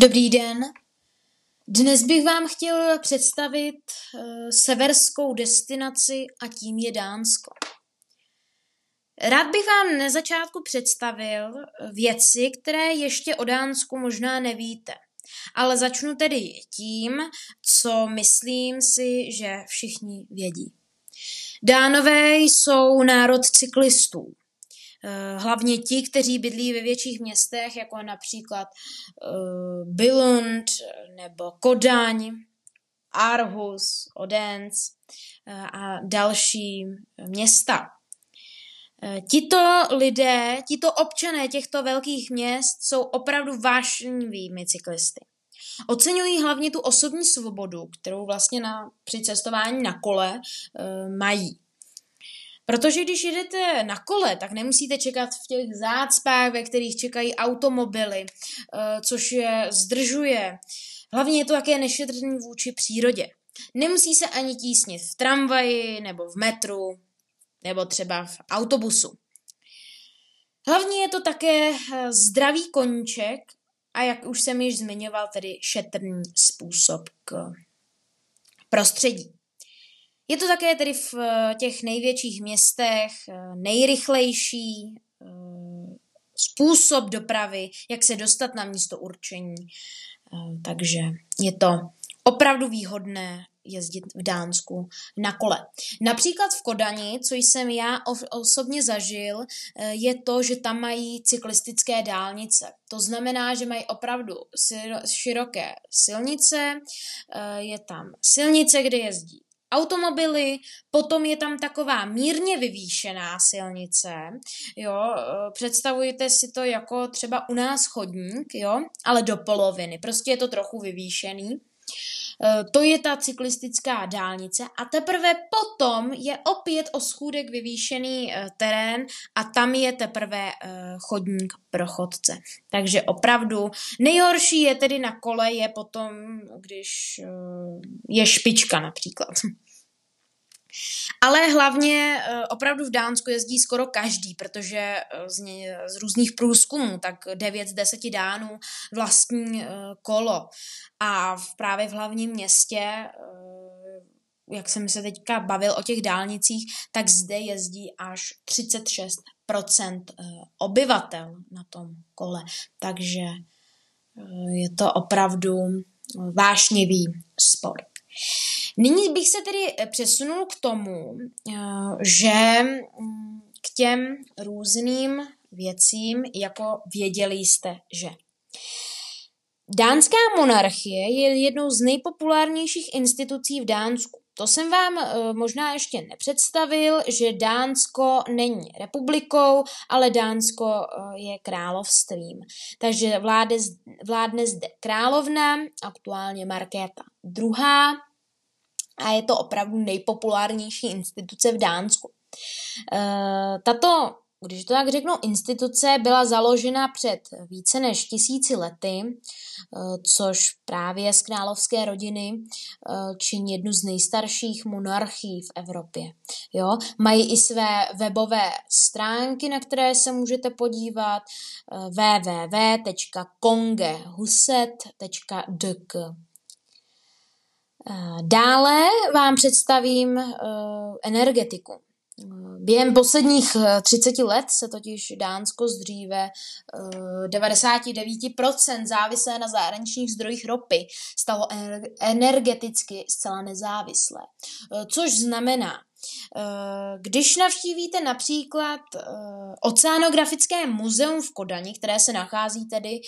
Dobrý den. Dnes bych vám chtěl představit uh, severskou destinaci a tím je Dánsko. Rád bych vám na začátku představil věci, které ještě o Dánsku možná nevíte. Ale začnu tedy tím, co myslím si, že všichni vědí. Dánové jsou národ cyklistů. Eh, hlavně ti, kteří bydlí ve větších městech, jako například uh, Billund nebo Kodaň, Aarhus, Odense uh, a další města. Tito lidé, tito občané těchto velkých měst jsou opravdu vášnivými cyklisty. Oceňují hlavně tu osobní svobodu, kterou vlastně na, při cestování na kole e, mají. Protože když jedete na kole, tak nemusíte čekat v těch zácpách, ve kterých čekají automobily, eh, což je zdržuje. Hlavně je to také nešetrný vůči přírodě. Nemusí se ani tísnit v tramvaji nebo v metru nebo třeba v autobusu. Hlavně je to také eh, zdravý koníček a jak už jsem již zmiňoval, tedy šetrný způsob k prostředí. Je to také tedy v eh, těch největších městech eh, nejrychlejší eh, způsob dopravy, jak se dostat na místo určení. Takže je to opravdu výhodné jezdit v Dánsku na kole. Například v Kodani, co jsem já osobně zažil, je to, že tam mají cyklistické dálnice. To znamená, že mají opravdu široké silnice, je tam silnice, kde jezdí automobily, potom je tam taková mírně vyvýšená silnice, jo, e, představujte si to jako třeba u nás chodník, jo, ale do poloviny, prostě je to trochu vyvýšený. E, to je ta cyklistická dálnice a teprve potom je opět o schůdek vyvýšený e, terén a tam je teprve chodník pro chodce. Takže opravdu nejhorší je tedy na kole je potom, když je špička například. Ale hlavně eh, opravdu v Dánsku jezdí skoro každý, protože eh, z, z různých průzkumů, tak 9 z 10 Dánů vlastní eh, kolo. A v, právě v hlavním městě, jak jsem se teďka bavil o těch dálnicích, tak zde jezdí až 36% obyvatel na tom kole. Takže je to opravdu vášnivý sport. Nyní bych se tedy eh, přesunul k tomu, eh, že mm, k těm různým věcím, jako věděli jste, že. Dánská monarchie je jednou z nejpopulárnějších institucí v Dánsku. To jsem vám e, možná ještě nepředstavil, že Dánsko není republikou, ale Dánsko je královstvím. Takže vládne zde královna, aktuálně Markéta II a je to opravdu nejpopulárnější instituce v Dánsku. E, tato, když to tak řeknu, instituce byla založena před více než tisíci lety, e, což právě z královské rodiny e, činí jednu z nejstarších monarchií v Evropě. Jo? Mají i své webové stránky, na které se můžete podívat www.kongehuset.dk Dále vám představím eh, energetiku. Během posledních 30 eh, let se totiž Dánsko z dříve 99% eh, závislé na zahraničních zdrojích ropy stalo energeticky zcela nezávislé. Což znamená, když navštívíte například Oceanografické muzeum v Kodani, které se nachází tedy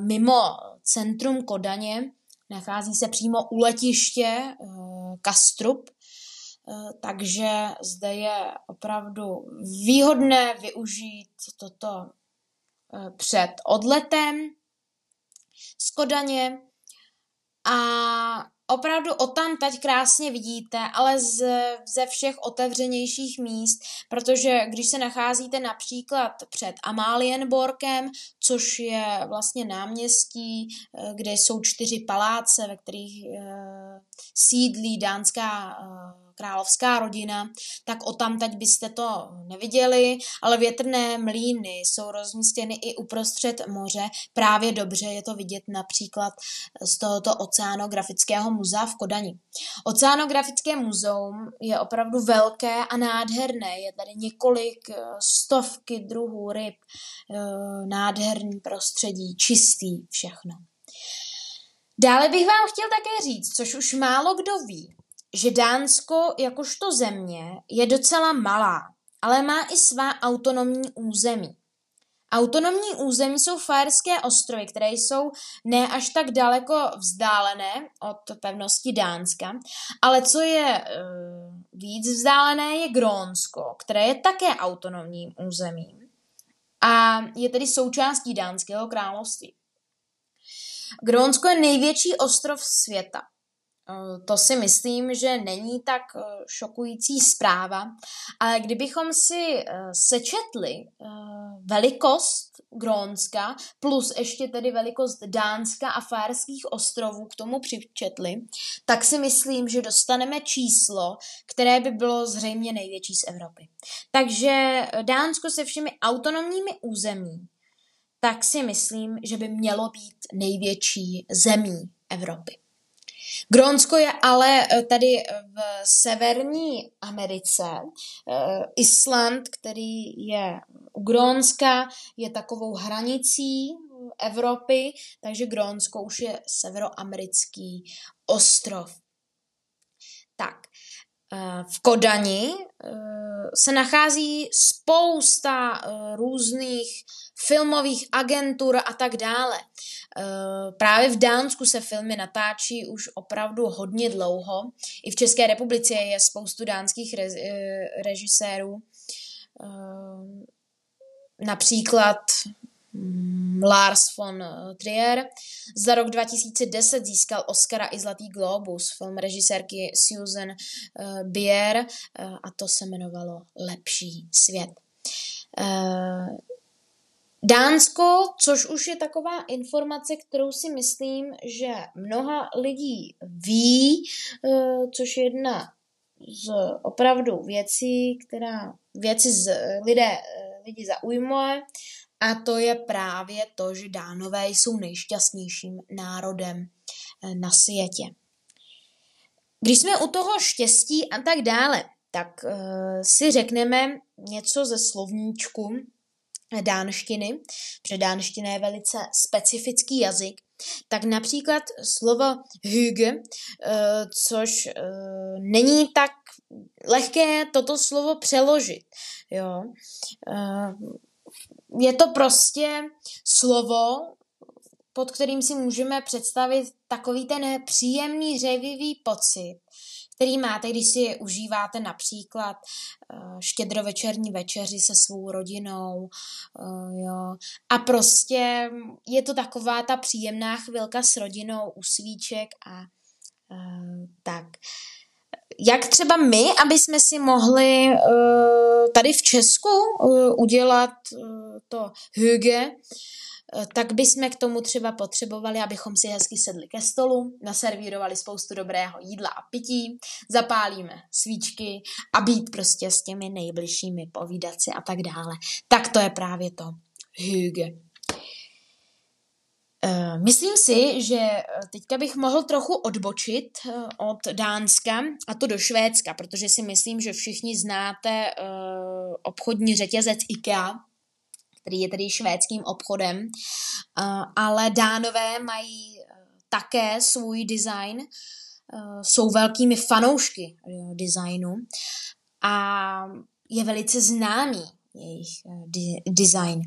mimo centrum Kodaně, Nachází se přímo u letiště eh, Kastrup, eh, takže zde je opravdu výhodné využít toto eh, před odletem z Kodaně. A opravdu o tam teď krásně vidíte, ale z, ze všech otevřenějších míst, protože když se nacházíte například před Amalienborkem, což je vlastně náměstí, eh, kde jsou čtyři paláce, ve kterých uh, sídlí dánská uh, královská rodina, tak o tam teď byste to neviděli, ale větrné mlýny jsou rozmístěny i uprostřed moře. Právě dobře je to vidět například z tohoto oceanografického muzea v Kodani. Oceanografické muzeum je opravdu velké a nádherné. Je tady několik eh, stovky druhů ryb, eh, nádherný prostředí, čistý všechno. Dále bych vám chtěl také říct, což už málo kdo ví, že Dánsko jakožto země je docela malá, ale má i svá autonomní území. Autonomní území jsou Fajerské ostrovy, které jsou ne až tak daleko vzdálené od pevnosti Dánska, ale co je uh, víc vzdálené je Grónsko, které je také autonomním územím a je tedy součástí Dánského království. Grónsko je největší ostrov světa. Eh, to si myslím, že není tak eh, šokující zpráva, ale kdybychom si eh, sečetli velikost Grónska plus ještě tedy velikost Dánska a Fárských ostrovů k tomu přičetli, tak si myslím, že dostaneme číslo, které by bylo zřejmě největší z Evropy. Takže Dánsko se všemi autonomními území tak si myslím, že by mělo být největší zemí Evropy. Grónsko je ale eh, tady v severní Americe. Eh, Island, který je u Grónska, je takovou hranicí Evropy, takže Grónsko už je severoamerický ostrov. Tak, eh, v Kodani se nachází spousta různých filmových agentur a tak dále. Eh, právě v Dánsku se filmy natáčí už opravdu hodně dlouho. I v České republice je spoustu dánských eh, režisérů. Eh, například Lars von Trier. Za rok 2010 získal Oscara i Zlatý globus, film režisérky Susan Bier a to se jmenovalo Lepší svět. Dánsko, což už je taková informace, kterou si myslím, že mnoha lidí ví, eh, což je jedna z opravdu věcí, která věci z lidé, eh, lidi zaujmuje, a to je právě to, že Dánové jsou nejšťastnějším národem eh, na světě. Když jsme u toho štěstí a tak dále, tak uh, si řekneme něco ze slovníčku, dánštiny, protože dánština je velice specifický jazyk, tak například slovo hygge, eh, což není tak lehké toto slovo přeložit. Jo. Eh, je to prostě slovo, pod kterým si můžeme představit takový ten příjemný, řevivý pocit, který máte, když si užíváte například uh, štědrovečerní večeři se svou rodinou. Uh, jo. A prostě je to taková ta příjemná chvilka s rodinou u svíček a uh, tak. Jak třeba my, aby jsme si mohli uh, tady v Česku uh, udělat uh, to hygge, Eh, tak bychom k tomu třeba potřebovali, abychom si hezky sedli ke stolu, naservírovali spoustu dobrého jídla a pití, zapálíme svíčky a být prostě s těmi nejbližšími povídat si a tak dále. Tak to je právě to hygge. Eh, myslím si, že eh, teďka bych mohl trochu odbočit od Dánska a to do Švédska, protože si myslím, že všichni znáte obchodní řetězec IKEA, který je tedy švédským obchodem, ale dánové mají také svůj design, jsou velkými fanoušky designu a je velice známý jejich design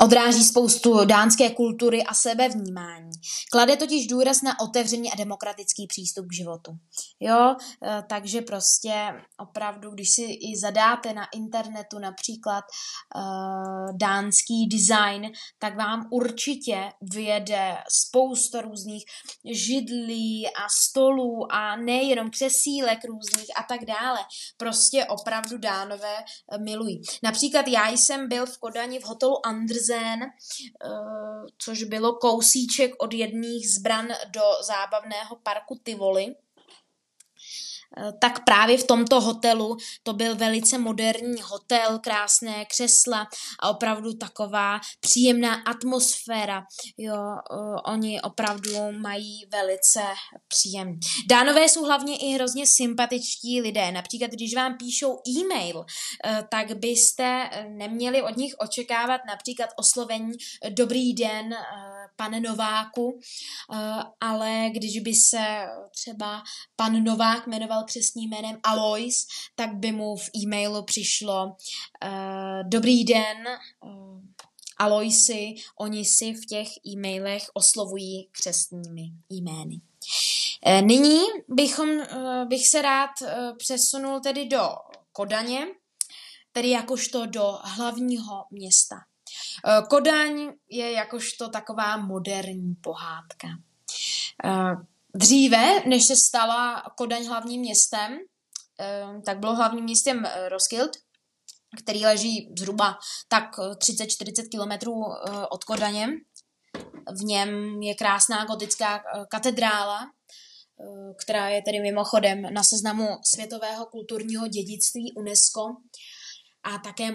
odráží spoustu dánské kultury a sebevnímání. Klade totiž důraz na otevřený a demokratický přístup k životu. Jo, e, takže prostě opravdu, když si i zadáte na internetu například uh, dánský design, tak vám určitě vyjede spousta různých židlí a stolů a nejenom křesílek různých a tak dále. Prostě opravdu dánové milují. Například já jsem byl v Kodani v hotelu Anders Pilzen, eh, což bylo kousíček od jedných zbran do zábavného parku Tivoli. Tak právě v tomto hotelu to byl velice moderní hotel, krásné křesla a opravdu taková příjemná atmosféra. Jo, oni opravdu mají velice příjemný. Dánové jsou hlavně i hrozně sympatičtí lidé. Například, když vám píšou e-mail, tak byste neměli od nich očekávat například oslovení dobrý den, pane Nováku, ale když by se třeba pan Novák jmenoval křesním jménem Alois, tak by mu v e-mailu přišlo uh, dobrý den, uh, Aloisi, oni si v těch e-mailech oslovují křesními jmény. Uh, nyní bychom, bych se rád přesunul tedy do Kodaně, tedy jakožto do hlavního města. Kodaň je jakožto taková moderní pohádka. Dříve, než se stala Kodaň hlavním městem, eh, tak bylo hlavním městem eh, Roskilde, který leží zhruba tak 30-40 kilometrů eh, od Kodaně. V něm je krásná gotická katedrála, která je tedy mimochodem na seznamu světového kulturního dědictví UNESCO a také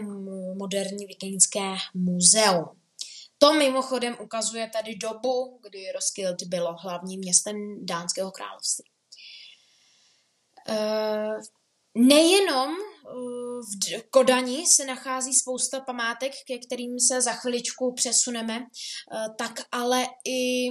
moderní vikingské muzeum. To mimochodem ukazuje tady dobu, kdy Roskilde bylo hlavním městem Dánského království. Eh, nejenom eh, v Kodani se nachází spousta památek, ke kterým se za chviličku přesuneme, eh, tak ale i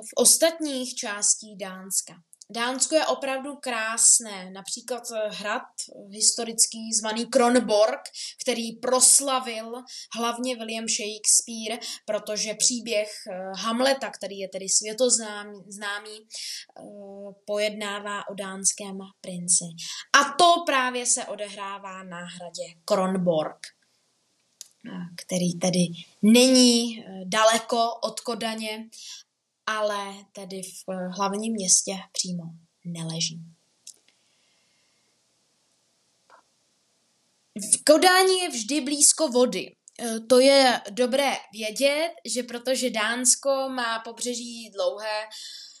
v ostatních částí Dánska. Dánsko je opravdu krásné, například eh, hrad eh, historický zvaný Kronborg, který proslavil hlavně William Shakespeare, protože příběh eh, Hamleta, který je tedy světoznámý, pojednává o dánském princi. A to právě se odehrává na hradě Kronborg který tedy není daleko od Kodaně ale tedy v hlavním městě přímo neleží. V Kodání je vždy blízko vody. E, to je dobré vědět, že protože Dánsko má pobřeží dlouhé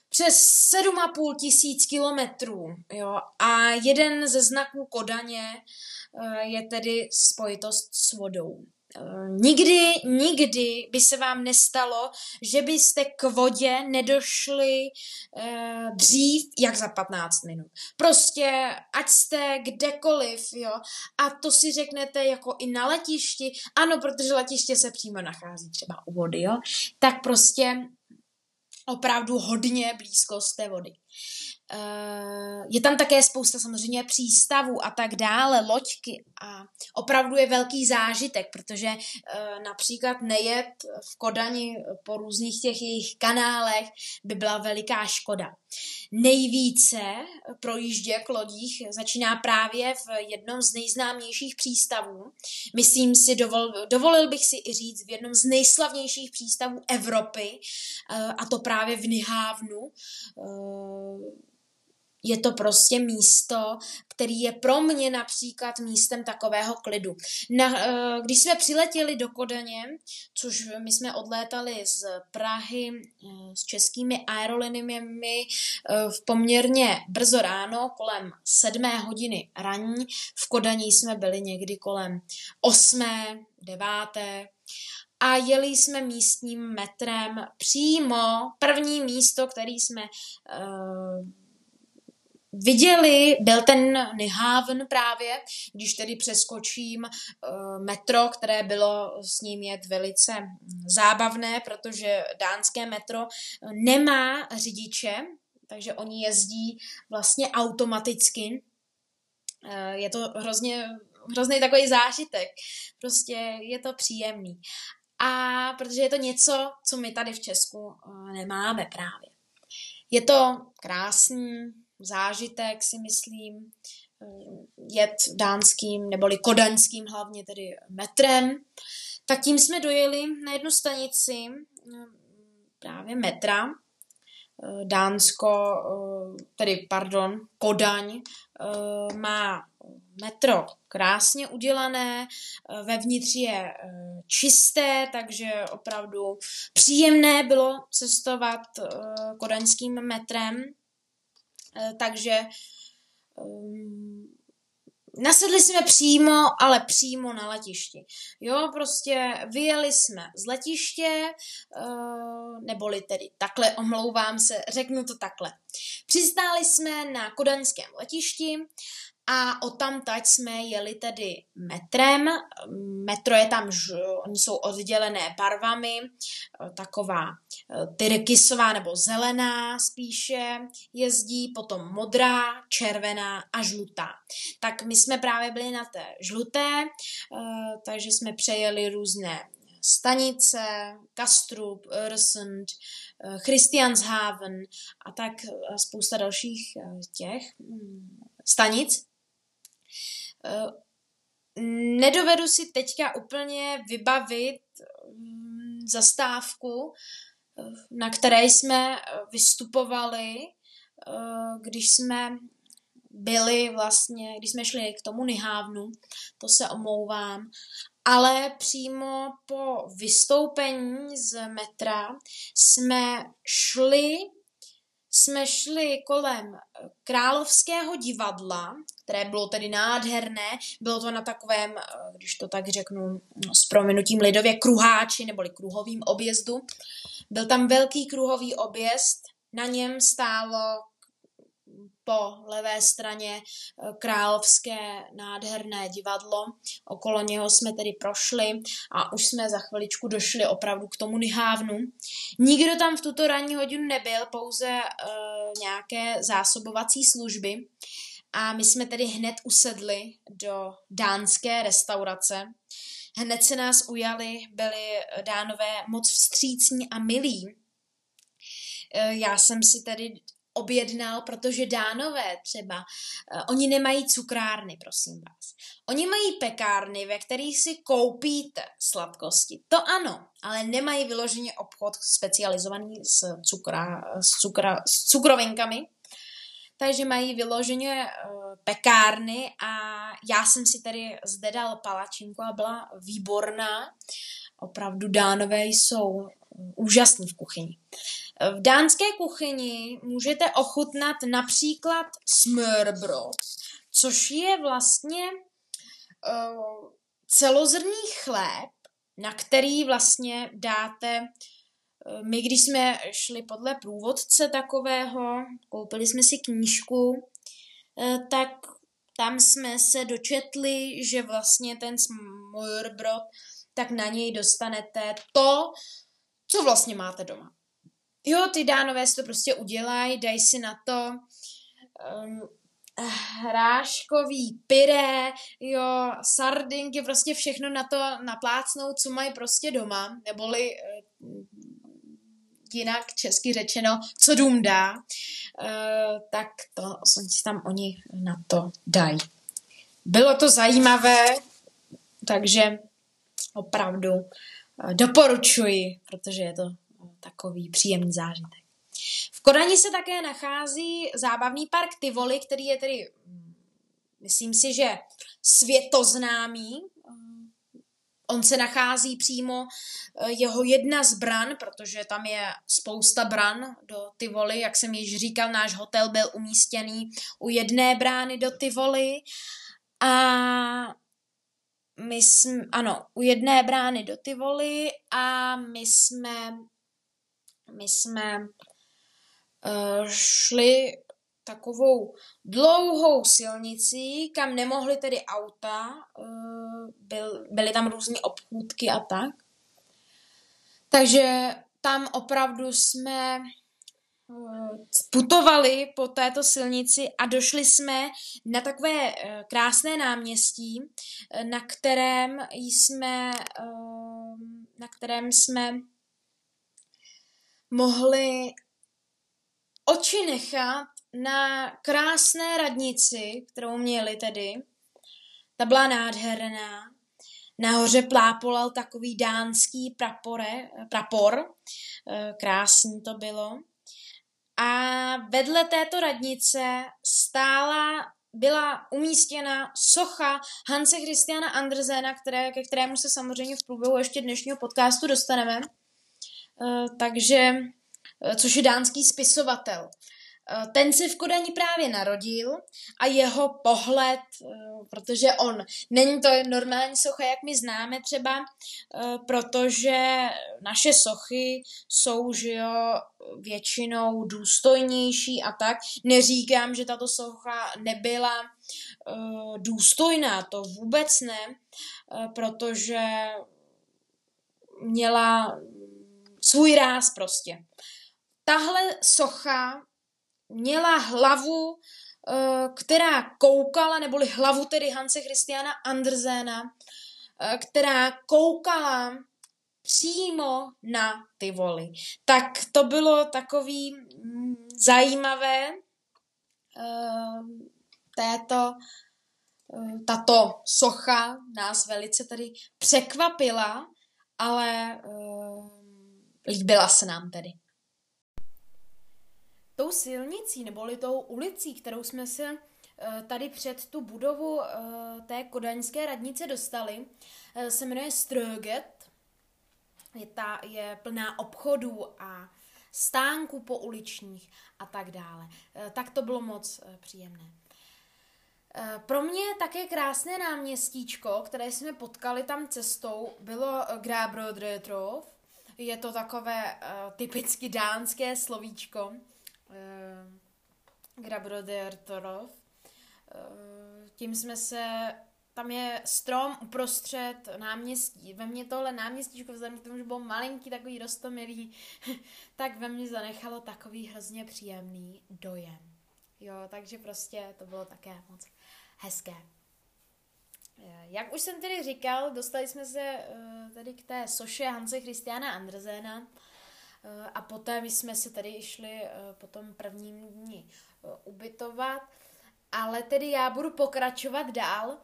přes 7,5 tisíc kilometrů. Jo? A jeden ze znaků Kodaně e, je tedy spojitost s vodou. Eh, nikdy, nikdy by se vám nestalo, že byste k vodě nedošli uh, dřív jak za 15 minut. Prostě, ať jste kdekoliv, jo, a to si řeknete jako i na letišti, ano, protože letiště se přímo nachází třeba u vody, jo, tak prostě opravdu hodně blízko z té vody. Uh, je tam také spousta samozřejmě přístavů a tak dále, loďky a opravdu je velký zážitek, protože uh, například nejet v Kodani po různých těch jejich kanálech by byla veliká škoda. Nejvíce projížděk lodích začíná právě v jednom z nejznámějších přístavů. Myslím si, dovol, dovolil bych si i říct, v jednom z nejslavnějších přístavů Evropy, uh, a to právě v Nihávnu je to prostě místo, který je pro mě například místem takového klidu. Na, eh, když jsme přiletěli do Kodaně, což my jsme odlétali z Prahy eh, s českými aerolinami eh, v poměrně brzo ráno, kolem sedmé hodiny raní, v Kodani jsme byli někdy kolem osmé, deváté, a jeli jsme místním metrem přímo. První místo, který jsme uh, viděli, byl ten Nyhaven právě, když tedy přeskočím uh, metro, které bylo s ním jet velice zábavné, protože dánské metro nemá řidiče, takže oni jezdí vlastně automaticky. Uh, je to hrozně, hrozný takový zážitek. Prostě je to příjemný. A protože je to něco, co my tady v Česku nemáme právě. Je to krásný, zážitek, si myslím, jet dánským neboli kodaňským hlavně tedy metrem. Tak tím jsme dojeli na jednu stanici právě metra, Dánsko, tedy pardon, Kodaň, má metro krásně udělané, vevnitř je čisté, takže opravdu příjemné bylo cestovat kodaňským metrem. Takže um, nasedli jsme přímo, ale přímo na letišti. Jo, prostě vyjeli jsme z letiště, uh, neboli tedy takhle, omlouvám se, řeknu to takhle. Přistáli jsme na kodaňském letišti a o tam tať jsme jeli tedy metrem. Metro je tam, oni jsou oddělené barvami, eh, taková eh, tyrkysová nebo zelená spíše jezdí, potom modrá, červená a žlutá. Tak my jsme právě byli na té žluté, eh, takže jsme přejeli různé stanice, Kastrup, Öresund, Christianshaven a tak spousta dalších těch hm, stanic. Eh, nedovedu si teďka úplně vybavit mm, zastávku, eh, na které jsme eh, vystupovali, když jsme byli vlastně, když jsme šli k tomu Nihávnu, to se omlouvám, ale přímo po vystoupení z metra jsme šli jsme šli kolem eh, Královského divadla, které bylo tedy nádherné. Bylo to na takovém, eh, když to tak řeknu s prominutím lidově, kruháči neboli kruhovým objezdu. Byl tam velký kruhový objezd, na něm stálo po levé straně eh, královské nádherné divadlo. Okolo něho jsme tedy prošli a už jsme za chviličku došli opravdu k tomu Nihávnu. Nikdo tam v tuto ranní hodinu nebyl, pouze uh, nějaké zásobovací služby. A my jsme tedy hned usedli do dánské restaurace. Hned se nás ujali, byli dánové moc vstřícní a milí. Eh, já jsem si tedy objednal, protože dánové třeba, uh, oni nemají cukrárny, prosím vás. Oni mají pekárny, ve kterých si koupíte sladkosti. To ano, ale nemají vyloženě obchod specializovaný s, cukra, s, cukra, s cukrovinkami, takže mají vyloženě uh, pekárny a já jsem si tady zde dal palačinku a byla výborná. Opravdu dánové jsou úžasní v kuchyni. V dánské kuchyni můžete ochutnat například smørbrod, což je vlastně uh, celozrný chléb, na který vlastně dáte my, když jsme šli podle průvodce takového, koupili jsme si knížku, uh, tak tam jsme se dočetli, že vlastně ten smørbrod, tak na něj dostanete to, co vlastně máte doma. Jo, ty dánové si to prostě udělají, dají si na to um, hráškový pyré, jo, sardinky, prostě všechno na to naplácnout, co mají prostě doma, neboli uh, jinak česky řečeno, co dům dá, uh, tak to si tam oni na to dají. Bylo to zajímavé, takže opravdu uh, doporučuji, protože je to takový příjemný zážitek. V Kodani se také nachází zábavný park Tivoli, který je tedy, mm, myslím si, že světoznámý. On se nachází přímo eh, jeho jedna z bran, protože tam je spousta bran do Tivoli. Jak jsem již říkal, náš hotel byl umístěný u jedné brány do Tivoli. A my jsme, ano, u jedné brány do Tivoli a my jsme my jsme uh, šli takovou dlouhou silnicí, kam nemohly tedy auta, uh, byl, byly tam různé obchůdky a tak. Takže tam opravdu jsme uh, putovali po této silnici a došli jsme na takové uh, krásné náměstí, na kterém jsme, na kterém jsme mohli oči nechat na krásné radnici, kterou měli tedy. Ta byla nádherná. Nahoře plápolal takový dánský prapore, prapor. Eh, krásný to bylo. A vedle této radnice stála, byla umístěna socha Hanse Christiana Andersena, které, ke kterému se samozřejmě v průběhu ještě dnešního podcastu dostaneme. Eh, takže, eh, což je dánský spisovatel. Eh, ten se v Kodani právě narodil a jeho pohled, eh, protože on není to normální socha, jak my známe třeba, eh, protože naše sochy jsou, že jo, většinou důstojnější a tak. Neříkám, že tato socha nebyla důstojná, to vůbec ne, protože měla svůj ráz prostě. Tahle socha měla hlavu, eh, která koukala, neboli hlavu tedy Hanse Christiana Andersena, eh, která koukala přímo na ty voly. Tak to bylo takový mm, zajímavé eh, této tato socha nás velice tady překvapila, ale líbila se nám tedy tou silnicí neboli tou ulicí, kterou jsme se eh, tady před tu budovu eh, té kodaňské radnice dostali, eh, se jmenuje Ströget. Je, ta, je plná obchodů a stánků po uličních a tak dále. Tak to bylo moc příjemné. Pro mě také krásné náměstíčko, které jsme potkali tam cestou, bylo Grabrodretrov. Je to takové typicky dánské slovíčko, Eh, Grabrodertorov. Eh, tím jsme se tam je strom uprostřed náměstí. Ve mně tohle náměstíčko, vzhledem k tomu, že byl malinký, takový rostomilý, tak ve mně zanechalo takový hrozně příjemný dojem. Jo, takže prostě to bylo také moc hezké. Eh, jak už jsem tedy říkal, dostali jsme se tady k té soše Hanse Christiana Andrzena, Eh, a poté my jsme se tady šli eh, po tom prvním dní eh, ubytovat. Ale tedy já budu pokračovat dál.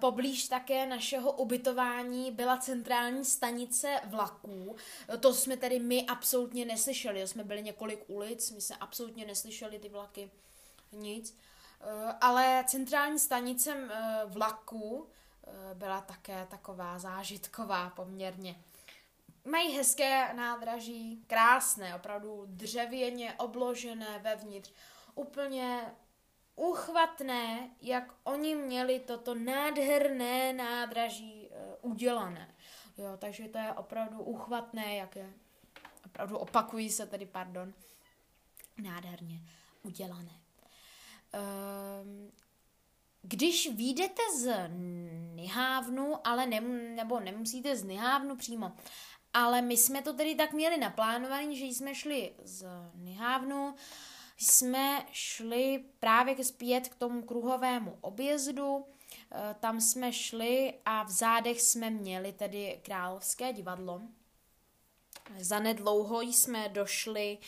Poblíž také našeho ubytování byla centrální stanice vlaků. To jsme tedy my absolutně neslyšeli. Jsme byli několik ulic, my jsme absolutně neslyšeli ty vlaky, nic. Ale centrální stanice vlaků byla také taková zážitková poměrně. Mají hezké nádraží, krásné, opravdu dřevěně obložené vevnitř, úplně uchvatné, jak oni měli toto nádherné nádraží uh, udělané. Jo, takže to je opravdu uchvatné, jak je, opravdu opakují se tedy, pardon, nádherně udělané. Um, když výjdete z Nihávnu, ale ne, nebo nemusíte z Nihávnu přímo, ale my jsme to tedy tak měli naplánovaný, že jsme šli z Nihávnu, jsme šli právě zpět k tomu kruhovému objezdu, eh, tam jsme šli a v zádech jsme měli tedy královské divadlo. Zanedlouho jsme došli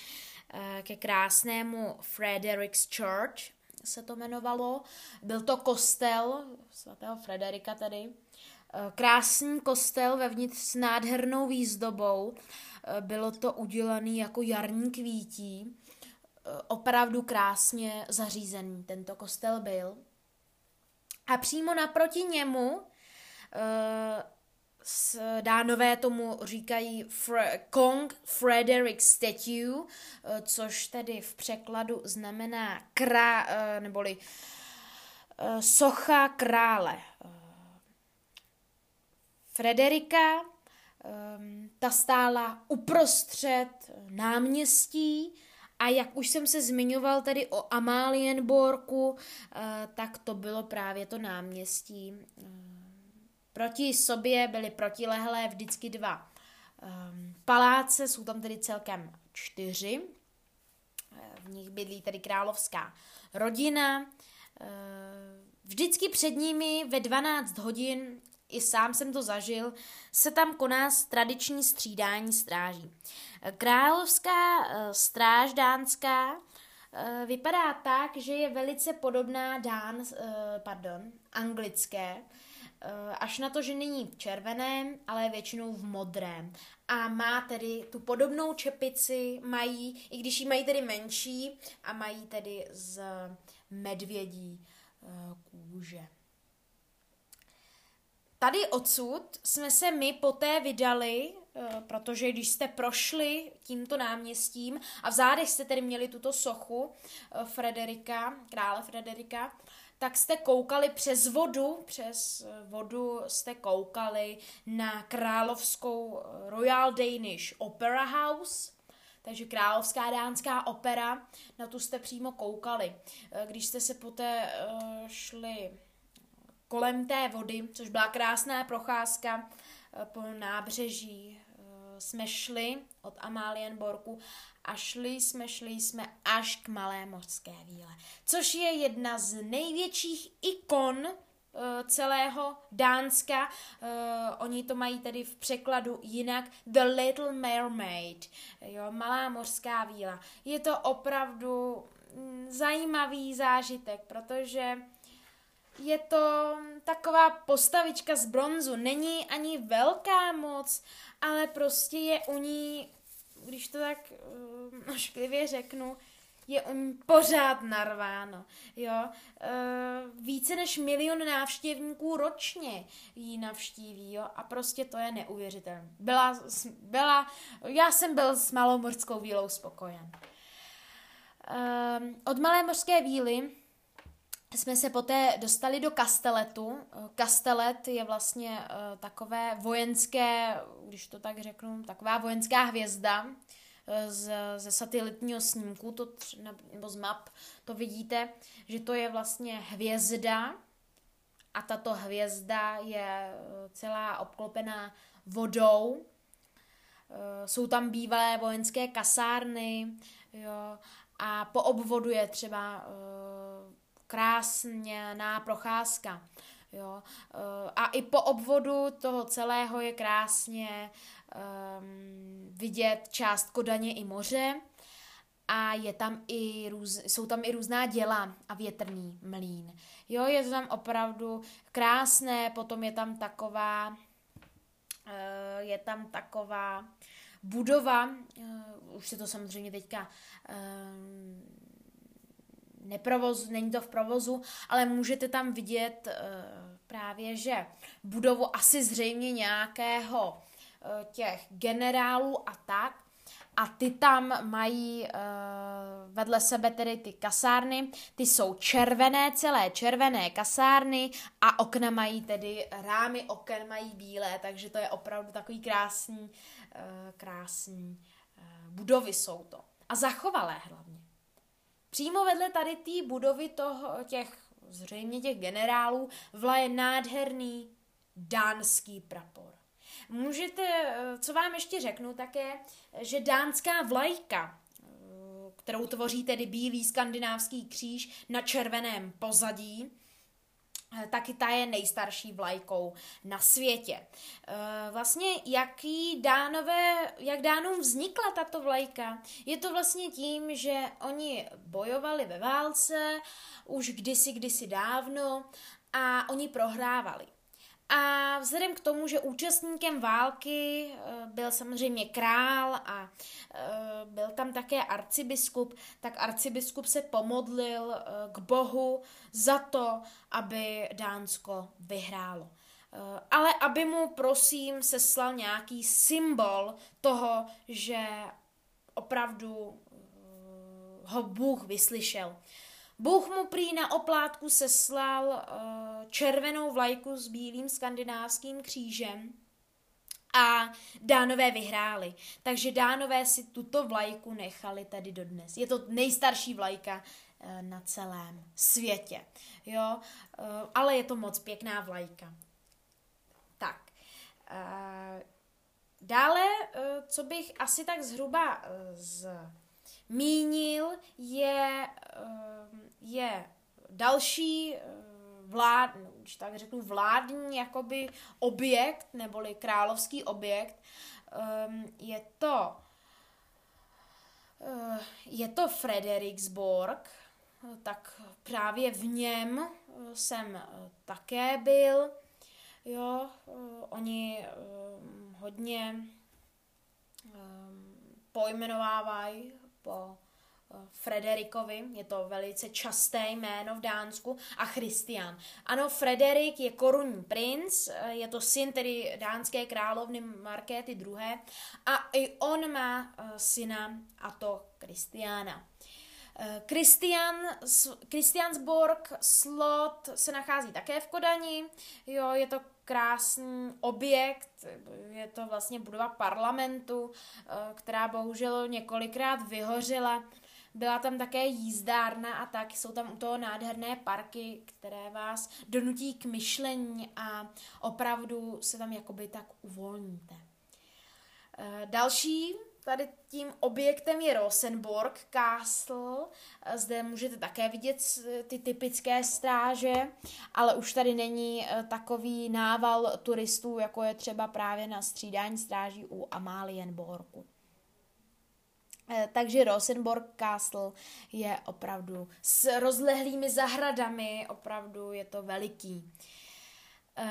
eh, ke krásnému Fredericks Church, se to jmenovalo. Byl to kostel svatého Frederika tady. Eh, krásný kostel vevnitř s nádhernou výzdobou. Eh, bylo to udělané jako jarní kvítí. Eh, opravdu krásně zařízený tento kostel byl. A přímo naproti němu dánové tomu říkají Fre- Kong Frederick Statue, což tedy v překladu znamená krá, neboli socha krále. Frederika, ehm, ta stála uprostřed náměstí a jak už jsem se zmiňoval tady o Amalienborku, eh, tak to bylo právě to náměstí. Ehm, proti sobě byly protilehlé vždycky dva ehm, paláce, jsou tam tedy celkem čtyři. Eh, v nich bydlí tedy královská rodina. Vždycky před nimi ve 12 hodin i sám jsem to zažil, se tam koná tradiční střídání stráží. Královská eh, stráž dánská eh, vypadá tak, že je velice podobná dán, eh, pardon, anglické, až na to, že není v červeném, ale většinou v modrém. A má tedy tu podobnou čepici, mají, i když ji mají tedy menší, a mají tedy z medvědí kůže. Tady odsud jsme se my poté vydali protože když jste prošli tímto náměstím a v zádech jste tedy měli tuto sochu Frederika, krále Frederika, tak jste koukali přes vodu, přes vodu jste koukali na královskou Royal Danish Opera House, takže Královská dánská opera, na tu jste přímo koukali. Když jste se poté šli kolem té vody, což byla krásná procházka po nábřeží, jsme šli od Amalienborku a šli jsme, šli jsme až k Malé mořské víle, což je jedna z největších ikon uh, celého Dánska. Oni to mají tedy v překladu jinak The Little Mermaid, jo, Malá mořská víla. Je to opravdu mm, zajímavý zážitek, protože je to taková postavička z bronzu. Není ani velká moc, ale prostě je u ní, když to tak uh, ošklivě řeknu, je u ní pořád narváno. Jo? Uh, více než milion návštěvníků ročně jí navštíví jo? a prostě to je neuvěřitelné. Byla, byla, já jsem byl s malou mořskou vílou spokojen. Uh, od Malé mořské víly jsme se poté dostali do Kasteletu. Kastelet je vlastně uh, takové vojenské, když to tak řeknu, taková vojenská hvězda uh, z, ze satelitního snímku, to, nebo z map, to vidíte, že to je vlastně hvězda a tato hvězda je celá obklopená vodou. Jsou tam bývalé vojenské kasárny, jo, a po obvodu je třeba krásná procházka. Jo. Eh, a i po obvodu toho celého je krásně um, vidět část Kodaně i moře a je tam i růz, jsou tam i různá děla a větrný mlín. Jo, je to tam opravdu krásné, potom je tam taková uh, je tam taková budova, uh, už se to samozřejmě teďka uh, neprovoz, není to v provozu, ale můžete tam vidět uh, právě, že budovu asi zřejmě nějakého uh, těch generálů a tak, a ty tam mají uh, vedle sebe tedy ty kasárny, ty jsou červené, celé červené kasárny a okna mají tedy, rámy oken mají bílé, takže to je opravdu takový krásný, uh, krásný uh, budovy jsou to. A zachovalé hlavně. Přímo vedle tady té budovy toho, těch, zřejmě těch generálů, vlaje nádherný dánský prapor. Můžete, co vám ještě řeknu také, že dánská vlajka, kterou tvoří tedy bílý skandinávský kříž na červeném pozadí, Eh, taky ta je nejstarší vlajkou na světě. Eh, vlastně jaký dánové, jak dánům vznikla tato vlajka? Je to vlastně tím, že oni bojovali ve válce už kdysi, kdysi dávno a oni prohrávali. A vzhledem k tomu, že účastníkem války eh, byl samozřejmě král a eh, byl tam také arcibiskup, tak arcibiskup se pomodlil eh, k Bohu za to, aby Dánsko vyhrálo. Ale aby mu, prosím, seslal nějaký symbol toho, že opravdu ho Bůh vyslyšel. Bůh mu prý na oplátku seslal uh, červenou vlajku s bílým skandinávským křížem a dánové vyhráli. Takže dánové si tuto vlajku nechali tady dodnes. Je to nejstarší vlajka uh, na celém světě. Jo? Uh, ale je to moc pěkná vlajka. Tak. Dále, co bych asi tak zhruba z mínil, je, ehm, je další eh, vlád, tak řeknu vládní jakoby objekt, neboli královský objekt. Ehm, je to eh, je to Frederiksborg, tak právě v něm eh, jsem také byl. Jo, oni hodně pojmenovávají po Frederikovi, je to velice časté jméno v Dánsku, a Christian. Ano, Frederik je korunní princ, je to syn tedy dánské královny Markéty II. A i on má syna, a to Kristiána. Christian, Christiansborg slot se nachází také v Kodani, jo, je to krásný objekt, je to vlastně budova parlamentu, eh, která bohužel několikrát vyhořela. Byla tam také jízdárna a tak, jsou tam u toho nádherné parky, které vás donutí k myšlení a opravdu se tam jakoby tak uvolníte. Eh, další tady tím objektem je Rosenborg Castle. Zde můžete také vidět ty typické stráže, ale už tady není eh, takový nával turistů, jako je třeba právě na střídání stráží u Amalienborgu. Eh, takže Rosenborg Castle je opravdu s rozlehlými zahradami, opravdu je to veliký. Uh,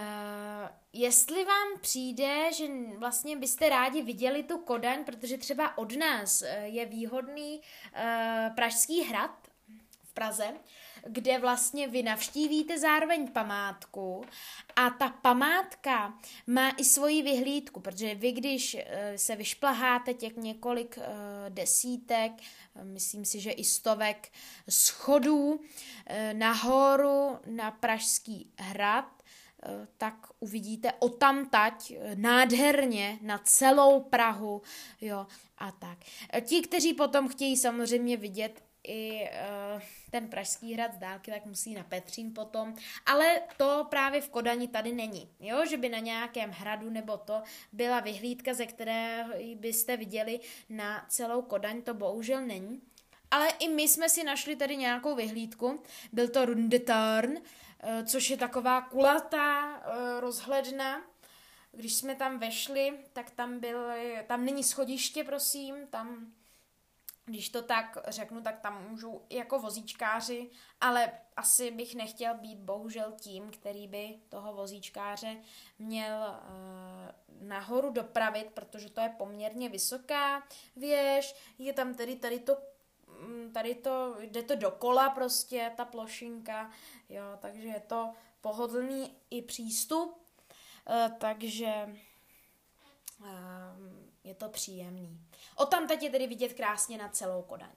jestli vám přijde, že vlastně byste rádi viděli tu Kodaň, protože třeba od nás eh, je výhodný uh, Pražský hrad v Praze, kde vlastně vy navštívíte zároveň památku a ta památka má i svoji vyhlídku, protože vy, když se vyšplaháte těch několik desítek, myslím si, že i stovek schodů nahoru na Pražský hrad, Eh, tak uvidíte otamtať eh, nádherně na celou Prahu, jo, a tak. Eh, ti, kteří potom chtějí samozřejmě vidět i uh, ten Pražský hrad z dálky, tak musí na Petřín potom, ale to právě v Kodani tady není, jo, že by na nějakém hradu nebo to byla vyhlídka, ze které byste viděli na celou Kodaň, to bohužel není. Ale i my jsme si našli tady nějakou vyhlídku, byl to Rundetarn, Eh, což je taková kulatá eh, rozhledna. Když jsme tam vešli, tak tam byl, tam není schodiště, prosím, tam když to tak řeknu, tak tam můžu jako vozíčkáři, ale asi bych nechtěl být bohužel tím, který by toho vozíčkáře měl uh, nahoru dopravit, protože to je poměrně vysoká věž, je tam tedy tady to tady to, jde to dokola prostě, ta plošinka, jo, takže je to pohodlný i přístup, uh, takže uh, je to příjemný. O tam je tedy vidět krásně na celou Kodaň.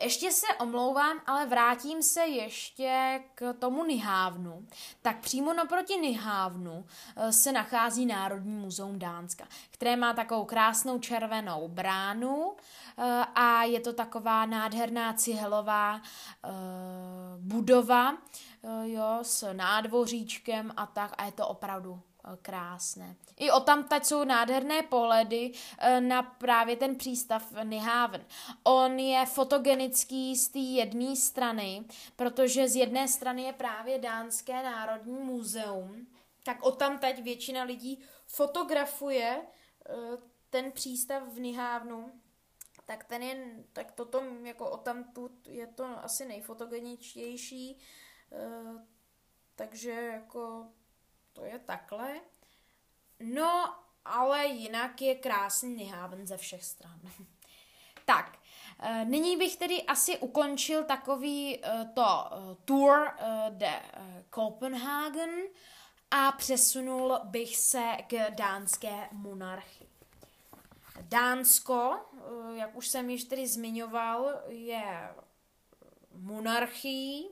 Ještě se omlouvám, ale vrátím se ještě k tomu Nihávnu. Tak přímo naproti Nihávnu eh, se nachází Národní muzeum Dánska, které má takovou krásnou červenou bránu eh, a je to taková nádherná cihelová eh, budova jo, s nádvoříčkem a tak a je to opravdu krásné. I o tam teď jsou nádherné pohledy eh, na právě ten přístav Nyhaven. On je fotogenický z té jedné strany, protože z jedné strany je právě Dánské národní muzeum, tak o tam teď většina lidí fotografuje eh, ten přístav v Nyhavnu, tak ten je, tak toto jako o tam je to asi nejfotogeničtější, eh, takže jako to je takhle. No, ale jinak je krásný Nyhaven ze všech stran. tak, eh, nyní bych tedy asi ukončil takový eh, to eh, tour de Copenhagen a přesunul bych se k dánské monarchii. Dánsko, jak už jsem již tedy zmiňoval, je monarchií,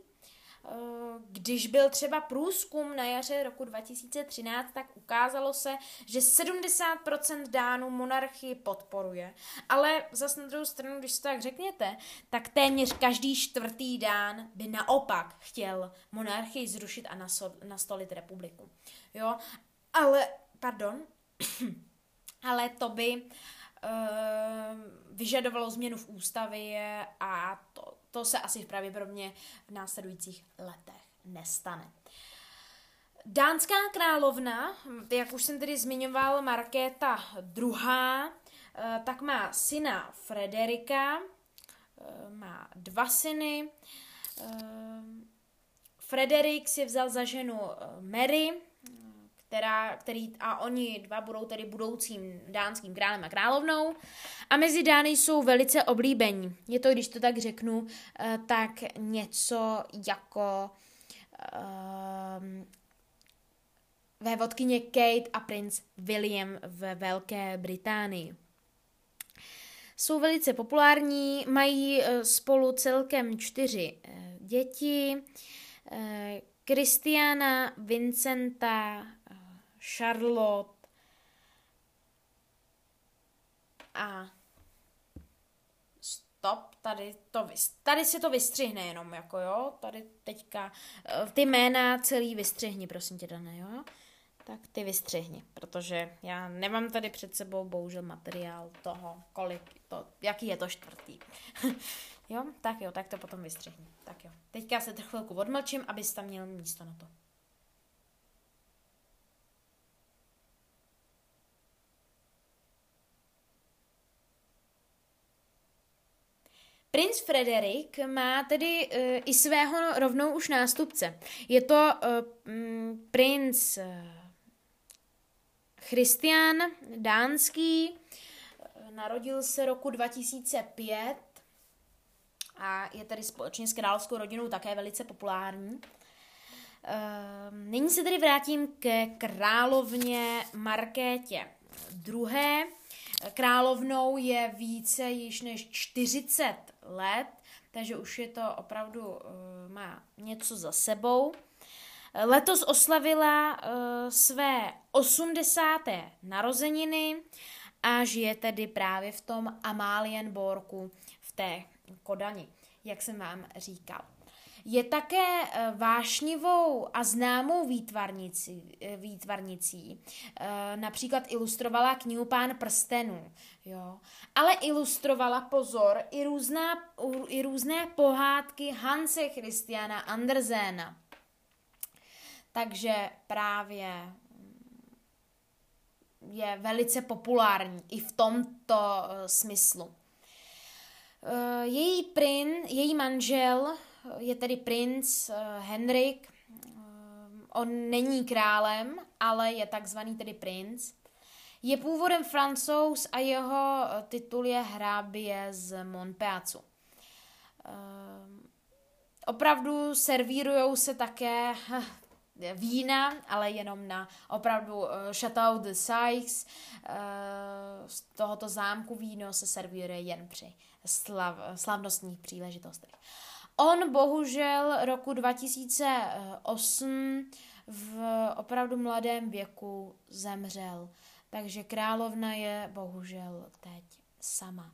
když byl třeba průzkum na jaře roku 2013, tak ukázalo se, že 70% Dánů monarchii podporuje. Ale zase na druhou stranu, když to tak řekněte, tak téměř každý čtvrtý Dán by naopak chtěl monarchii zrušit a nastolit republiku. Jo, ale, pardon, ale to by uh, vyžadovalo změnu v ústavě a to, to se asi pravděpodobně v následujících letech nestane. Dánská královna, jak už jsem tedy zmiňoval, Markéta II., eh, tak má syna Frederika, eh, má dva syny. Eh, Frederik si vzal za ženu Mary, která, který, a oni dva budou tedy budoucím dánským králem a královnou. A mezi Dány jsou velice oblíbení. Je to, když to tak řeknu, eh, tak něco jako um, vévodkyně Kate a princ William ve Velké Británii. Jsou velice populární, mají eh, spolu celkem čtyři eh, děti. Kristiana, Vincenta, Charlotte a stop, tady, to, tady si to vystřihne jenom, jako jo, tady teďka, eh, ty jména celý vystřihni, prosím tě, Dané, jo, tak ty vystřihni, protože já nemám tady před sebou bohužel materiál toho, kolik, to, jaký je to čtvrtý. jo, tak jo, tak to potom vystřihni, tak jo. Teďka se to chvilku odmlčím, abys tam měl místo na to. Princ Frederik má tedy uh, i svého rovnou už nástupce. Je to uh, mm, princ uh, Christian dánský, narodil se roku 2005 a je tedy společně s královskou rodinou také velice populární. Uh, nyní se tedy vrátím ke královně Markétě druhé. Královnou je více již než 40 let, takže už je to opravdu, uh, má něco za sebou. Letos oslavila uh, své 80. narozeniny a žije tedy právě v tom Amalienborku v té Kodani, jak jsem vám říkal. Je také eh, vášnivou a známou výtvarnicí, eh, výtvarnicí. Eh, například ilustrovala knihu Pán prstenů. Jo. Ale ilustrovala, pozor, i, různá, i různé pohádky Hanse Christiana Andersena. Takže právě mm, je velice populární i v tomto smyslu. Její prin, její manžel je tedy princ eh, Henrik. Eh, on není králem, ale je takzvaný tedy princ. Je původem francouz a jeho eh, titul je hrábě z Montpeacu. Opravdu servírují se také vína, ale jenom na opravdu Chateau de Sykes. Z tohoto zámku víno se servíruje jen při slav, slavnostních příležitostech. On bohužel roku 2008 v opravdu mladém věku zemřel, takže královna je bohužel teď sama.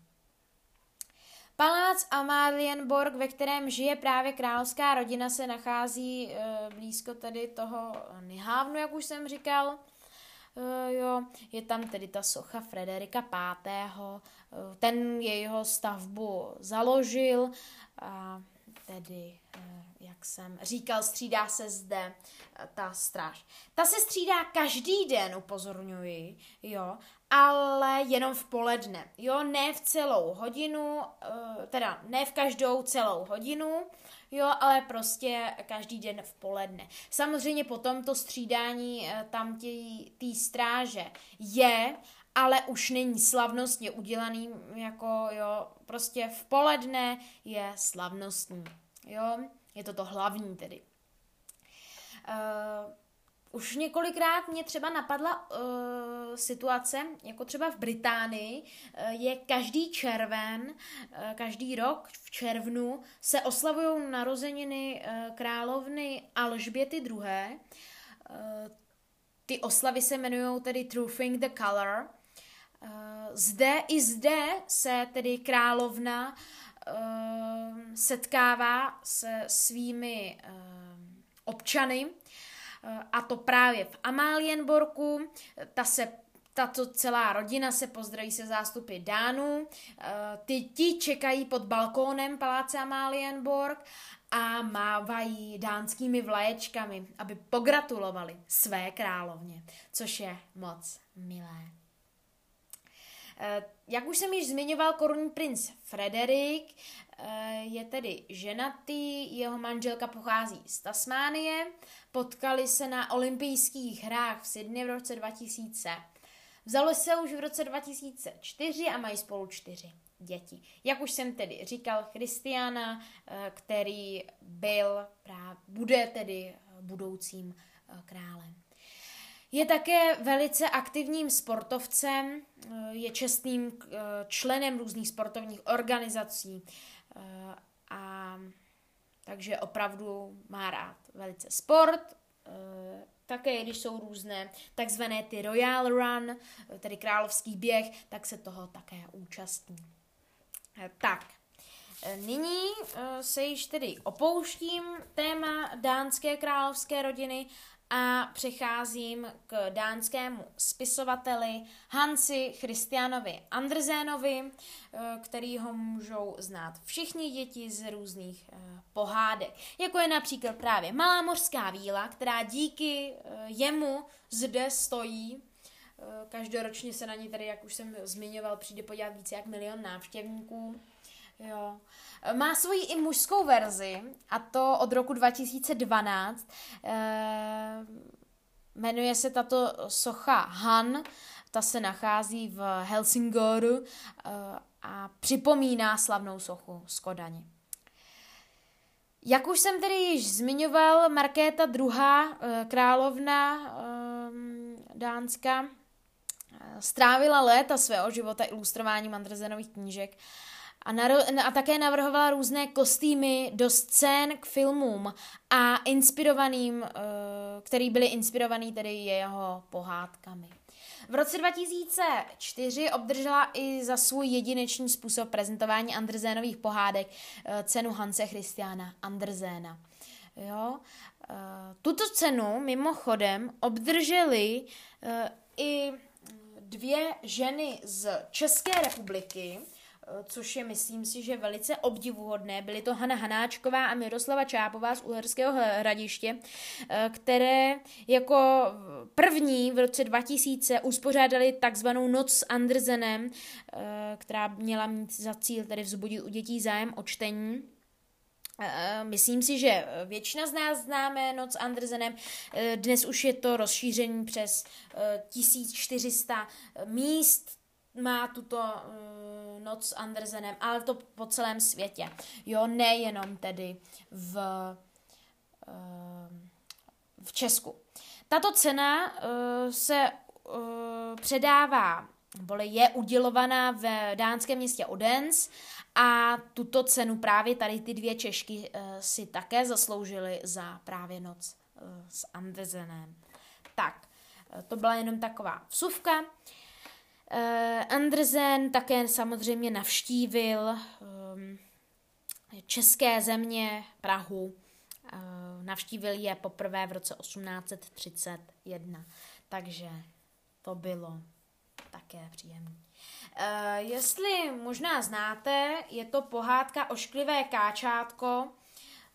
Palác Amalienborg, ve kterém žije právě královská rodina, se nachází e, blízko tedy toho Nihávnu, jak už jsem říkal. E, jo, je tam tedy ta socha Frederika V. E, ten jeho stavbu založil a tedy, eh, jak jsem říkal, střídá se zde eh, ta stráž. Ta se střídá každý den, upozorňuji, jo, ale jenom v poledne, jo, ne v celou hodinu, eh, teda ne v každou celou hodinu, jo, ale prostě každý den v poledne. Samozřejmě potom to střídání tam té stráže je, ale už není slavnostně udělaný, jako jo, prostě v poledne je slavnostní, jo, je to to hlavní tedy. Uh, už několikrát mě třeba napadla uh, situace, jako třeba v Británii, uh, je každý červen, uh, každý rok v červnu se oslavují narozeniny uh, královny Alžběty II. Uh, ty oslavy se jmenují tedy Truthing the Color zde i zde se tedy královna eh, setkává se svými eh, občany, a to právě v Amalienborku. Ta se tato celá rodina se pozdraví se zástupy Dánů. Ty ti čekají pod balkónem paláce Amalienborg a mávají dánskými vlaječkami, aby pogratulovali své královně, což je moc milé. Jak už jsem již zmiňoval, korunní princ Frederik je tedy ženatý, jeho manželka pochází z Tasmánie, potkali se na olympijských hrách v Sydney v roce 2000. Vzalo se už v roce 2004 a mají spolu čtyři děti. Jak už jsem tedy říkal, Christiana, eh, který byl, právě, bude tedy eh, budoucím eh, králem. Je také velice aktivním sportovcem, je čestným členem různých sportovních organizací a takže opravdu má rád velice sport, také když jsou různé takzvané ty Royal Run, tedy královský běh, tak se toho také účastní. Eh, tak, eh, nyní eh, se již tedy opouštím téma dánské královské rodiny a přecházím k dánskému spisovateli Hansi Christianovi Andersenovi, který ho můžou znát všichni děti z různých pohádek. Jako je například právě Malá mořská víla, která díky jemu zde stojí Eh, každoročně se na ní tady, jak už jsem zmiňoval, přijde podívat více jak milion návštěvníků. Jo. Eh, má svoji i mužskou verzi, a to od roku 2012. E, eh, jmenuje se tato socha Han, ta se nachází v Helsingoru e, a připomíná slavnou sochu z Kodani. Jak už jsem tedy již zmiňoval, Markéta II. královna Dánska strávila léta svého života ilustrováním Andrezenových knížek a, naro- a také navrhovala různé kostýmy do scén k filmům a inspirovaným, uh, který byly inspirovaný tedy jeho pohádkami. V roce 2004 obdržela i za svůj jedinečný způsob prezentování Andrzénových pohádek uh, cenu Hanse Christiana Andrzéna. Jo? Uh, tuto cenu mimochodem obdrželi i dvě ženy z České republiky, eh, což je, myslím si, že velice obdivuhodné. Byly to Hana Hanáčková a Miroslava Čápová z Uherského hradiště, eh, které jako první v roce 2000 uspořádali takzvanou Noc s Andersenem, eh, která měla mít za cíl tedy vzbudit u dětí zájem o čtení. Eh, myslím si, že většina z nás známe Noc. Eh, dnes už je to rozšíření přes 1400 eh, míst má tuto noc s Andersenem, ale to po celém světě. Jo, nejenom tedy v, v Česku. Tato cena se předává, nebo je udělovaná v dánském městě Odense a tuto cenu právě tady ty dvě Češky uh, si také zasloužily za právě noc uh, s Andersenem. Tak, uh, to byla jenom taková vsuvka. Uh, Andersen také samozřejmě navštívil um, české země, Prahu. Uh, navštívil je poprvé v roce 1831. Takže to bylo také příjemné. Uh, jestli možná znáte, je to pohádka Ošklivé káčátko.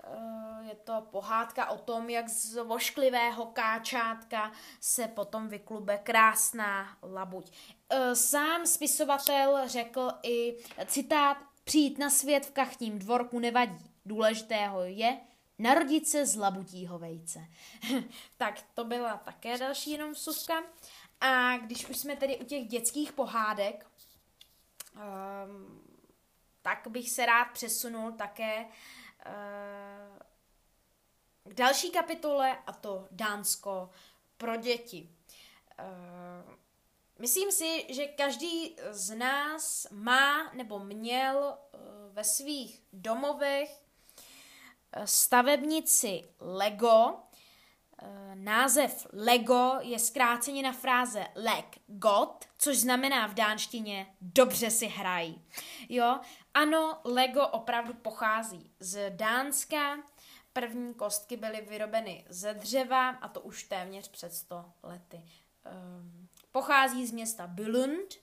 Uh, je to pohádka o tom, jak z ošklivého káčátka se potom vyklube krásná labuť. Uh, sám spisovatel řekl i citát Přijít na svět v kachtním dvorku nevadí. Důležitého je narodit se z labutího vejce. tak to byla také další jenom vsuvka. A když už jsme tedy u těch dětských pohádek, um, tak bych se rád přesunul také uh, k další kapitole, a to Dánsko pro děti. Uh, myslím si, že každý z nás má nebo měl uh, ve svých domovech stavebnici Lego, Eh, název Lego je zkráceně na fráze leg got, což znamená v dánštině dobře si hrají. Jo, ano, Lego opravdu pochází z Dánska. První kostky byly vyrobeny ze dřeva a to už téměř před 100 lety. Um, pochází z města Billund,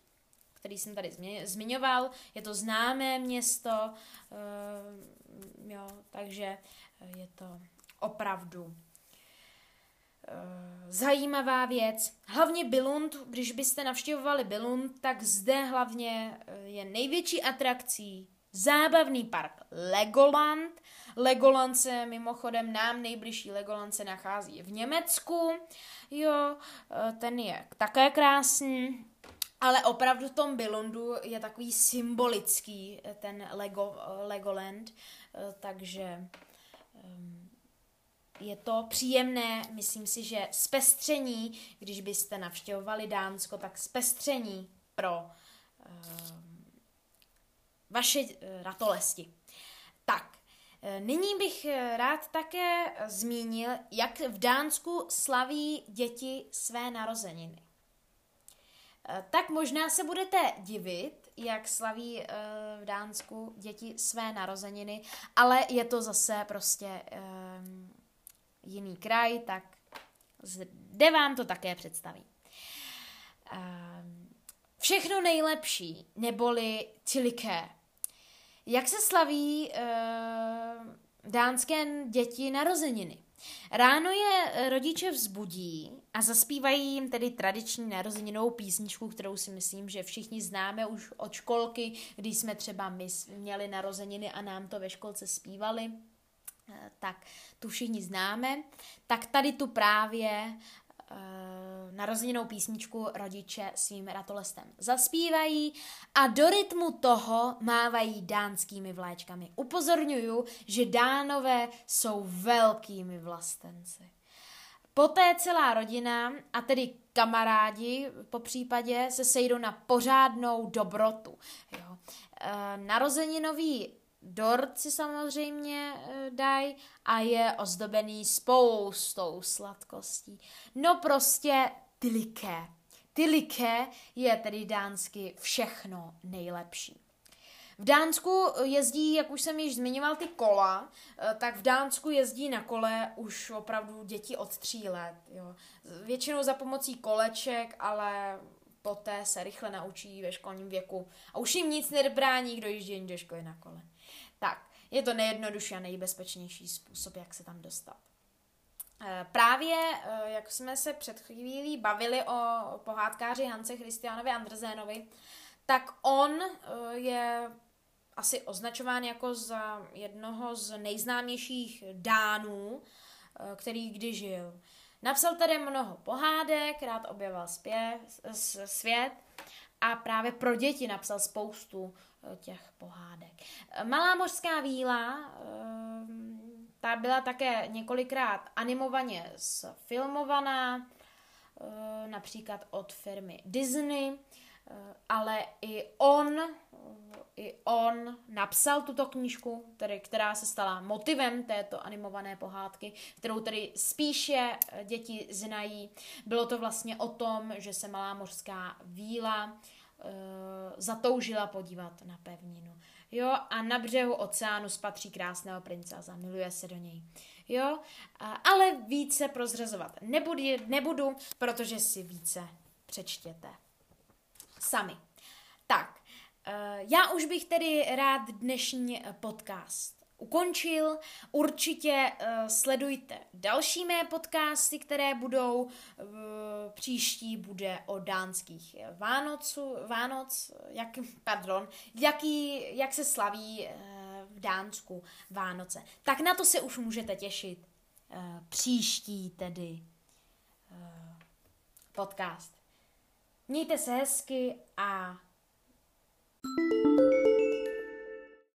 který jsem tady zmiňoval. Je to známé město, um, jo, takže je to opravdu zajímavá věc. Hlavně Billund, když byste navštěvovali Billund, tak zde hlavně je největší atrakcí zábavný park Legoland. Legoland se mimochodem nám nejbližší Legoland se nachází v Německu. Jo, ten je také krásný. Ale opravdu v tom Billundu je takový symbolický ten Lego, Legoland, takže um, je to příjemné, myslím si, že zpestření, když byste navštěvovali Dánsko, tak zpestření pro uh, vaše uh, ratolesti. Tak, uh, nyní bych rád také zmínil, jak v Dánsku slaví děti své narozeniny. Tak možná se budete divit, jak slaví v Dánsku děti své narozeniny, ale je to zase prostě jiný kraj, tak zde vám to také představím. Ehm, všechno nejlepší, neboli tiliké. Jak se slaví uh, dánské děti narozeniny? Ráno je rodiče vzbudí a zaspívají jim tedy tradiční narozeninou písničku, kterou si myslím, že všichni známe už od školky, když jsme třeba my měli narozeniny a nám to ve školce zpívali. Eh, tak tu všichni známe, tak tady tu právě eh, narozeninou písničku rodiče svým ratolestem zaspívají a do rytmu toho mávají dánskými vléčkami. Upozorňuju, že dánové jsou velkými vlastenci. Poté celá rodina, a tedy kamarádi po případě, se sejdou na pořádnou dobrotu. Jo. E, narozeninový Dort si samozřejmě e, dají a je ozdobený spoustou sladkostí. No prostě tyliké. Tyliké je tedy dánsky všechno nejlepší. V Dánsku jezdí, jak už jsem již zmiňoval, ty kola, e, tak v Dánsku jezdí na kole už opravdu děti od tří let. Jo. Většinou za pomocí koleček, ale poté se rychle naučí ve školním věku a už jim nic nebrání k dojíždění do školy na kole. Tak, je to nejjednodušší a nejbezpečnější způsob, jak se tam dostat. Eh, právě, eh, jak jsme se před chvílí bavili o pohádkáři Hance Christianovi Andrzénovi, tak on eh, je asi označován jako za jednoho z nejznámějších Dánů, který kdy žil. Napsal tady mnoho pohádek, rád objevil svět a právě pro děti napsal spoustu těch pohádek. Malá mořská víla, eh, ta byla také několikrát animovaně sfilmovaná, eh, například od firmy Disney, ale i on, i on napsal tuto knížku, tedy, která se stala motivem této animované pohádky, kterou tedy spíše děti znají. Bylo to vlastně o tom, že se malá mořská víla e, zatoužila podívat na pevninu. Jo, a na břehu oceánu spatří krásného prince a zamiluje se do něj. Jo, a, ale více prozrazovat nebudu, nebudu, protože si více přečtěte sami. Tak, eh, já už bych tedy rád dnešní podcast ukončil. Určitě uh, sledujte další mé podcasty, které budou. Uh, příští bude o dánských Vánocu, Vánoc, jak, pardon, jaký, jak se slaví uh, v Dánsku Vánoce. Tak na to se už můžete těšit. Uh, příští tedy uh, podcast. Mějte se hezky a